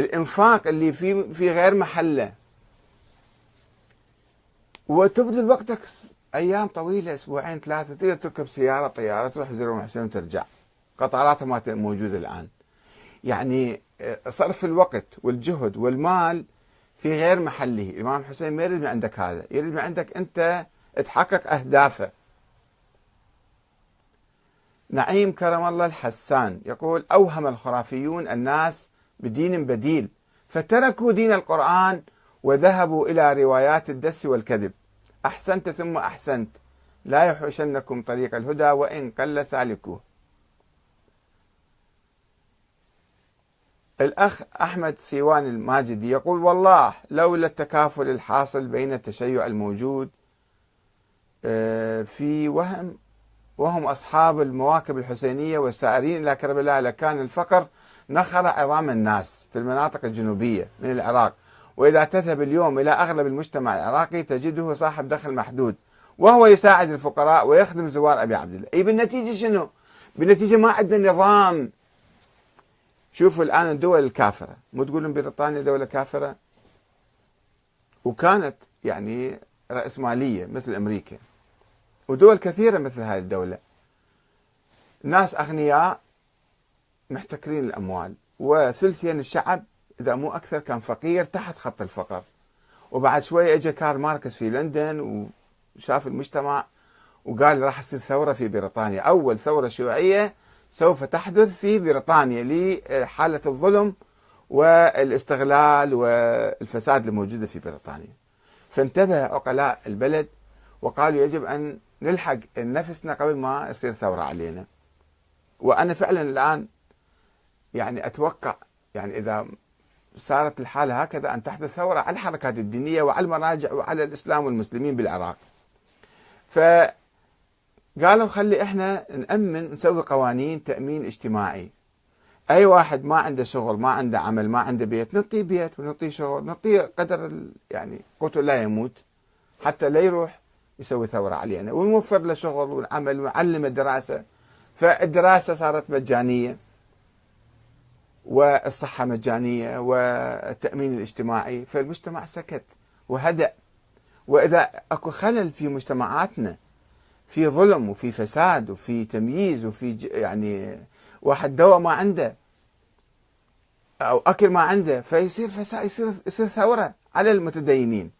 الإنفاق اللي في في غير محله. وتبذل وقتك أيام طويلة أسبوعين ثلاثة تقدر تركب سيارة طيارة تروح زر الحسين وترجع. قطاراتها ما موجودة الآن. يعني آه، صرف الوقت والجهد والمال في غير محله. الإمام الحسين ما يريد من عندك هذا. يريد من عندك أنت تحقق أهدافه. نعيم كرم الله الحسان يقول أوهم الخرافيون الناس بدين بديل. فتركوا دين القرآن وذهبوا إلى روايات الدس والكذب. أحسنت ثم أحسنت. لا يحوشنكم طريق الهدى وإن قل سالكوه. الأخ أحمد سيوان الماجدي يقول والله لولا التكافل الحاصل بين التشيع الموجود آه، في وهم وهم أصحاب المواكب الحسينية والسائرين إلى كربلاء لكان الفقر نخر عظام الناس في المناطق الجنوبية من العراق وإذا تذهب اليوم إلى أغلب المجتمع العراقي تجده صاحب دخل محدود وهو يساعد الفقراء ويخدم زوار أبي عبد الله. أي بالنتيجة شنو؟ بالنتيجة ما عندنا نظام. شوفوا الآن الدول الكافرة مو تقولون بريطانيا دولة كافرة؟ وكانت يعني رأسمالية مثل أمريكا ودول كثيرة مثل هذه الدولة. ناس أغنياء محتكرين الأموال. وثلثين الشعب إذا مو أكثر كان فقير تحت خط الفقر. وبعد شوية اجى كارل ماركس في لندن وشاف المجتمع وقال راح تصير ثورة في بريطانيا. أول ثورة شيوعية سوف تحدث في بريطانيا لحالة الظلم والاستغلال والفساد الموجودة في بريطانيا. فانتبه عقلاء البلد وقالوا يجب أن نلحق نفسنا قبل ما يصير ثورة علينا. وأنا فعلا الآن يعني أتوقع يعني إذا صارت الحالة هكذا أن تحدث ثورة على الحركات الدينية وعلى المراجع وعلى الإسلام والمسلمين بالعراق. ف قالوا خلي إحنا نأمن نسوي قوانين تأمين اجتماعي. أي واحد ما عنده شغل ما عنده عمل ما عنده بيت نعطيه بيت ونعطيه شغل نعطيه قدر يعني قوته لا يموت حتى لا يروح يسوي ثورة علينا ونوفر له شغل والعمل ونعلم الدراسة. فالدراسة صارت مجانية. والصحة مجانية والتأمين الاجتماعي فالمجتمع سكت وهدأ. وإذا أكو خلل في مجتمعاتنا في ظلم وفي فساد وفي تمييز وفي يعني واحد دواء ما عنده أو أكل ما عنده فيصير فساد يصير يصير ثورة على المتدينين.